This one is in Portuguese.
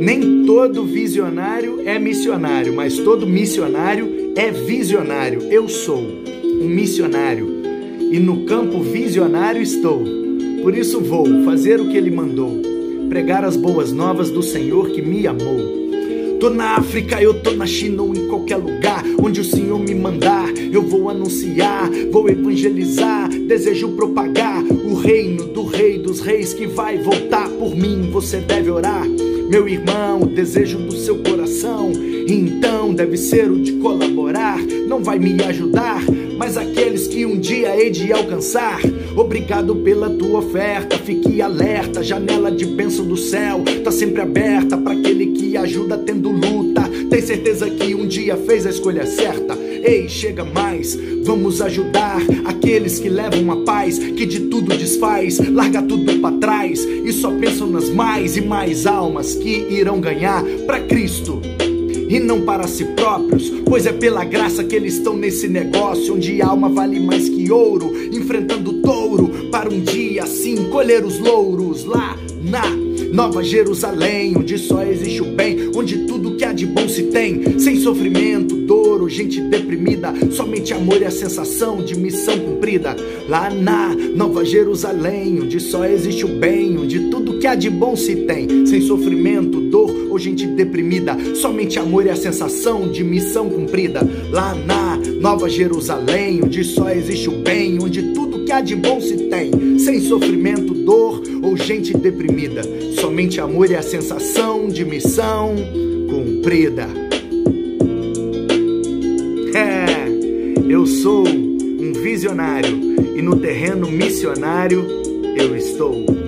Nem todo visionário é missionário, mas todo missionário é visionário. Eu sou um missionário e no campo visionário estou. Por isso vou fazer o que ele mandou, pregar as boas novas do Senhor que me amou. Tô na África, eu tô na China ou em qualquer lugar onde o Senhor me mandar. Eu vou anunciar, vou evangelizar, desejo propagar o reino do Rei dos Reis que vai voltar por mim. Você deve orar meu irmão, o desejo do seu coração, então deve ser o de colaborar. Não vai me ajudar, mas aqueles que um dia hei de alcançar. Obrigado pela tua oferta, fique alerta. Janela de bênção do céu tá sempre aberta para aquele que ajuda tendo luta. Tem certeza que um dia fez a escolha certa? Ei, chega mais, vamos ajudar aqueles que levam a paz, que de tudo desfaz, larga tudo para trás e só pensam nas mais e mais almas que irão ganhar para Cristo e não para si próprios, pois é pela graça que eles estão nesse negócio onde a alma vale mais que ouro, enfrentando touro para um dia assim colher os louros lá na Nova Jerusalém, onde só existe o bem, onde tudo que há de bom se tem, sem sofrimento, dor ou gente deprimida, somente amor e a sensação de missão cumprida. Lá na Nova Jerusalém, onde só existe o bem, onde tudo que há de bom se tem, sem sofrimento, dor ou gente deprimida, somente amor e a sensação de missão cumprida. Lá na Nova Jerusalém, onde só existe o bem, onde tudo que há de bom se tem, sem sofrimento, dor gente deprimida, somente amor e a sensação de missão cumprida. É, eu sou um visionário e no terreno missionário eu estou.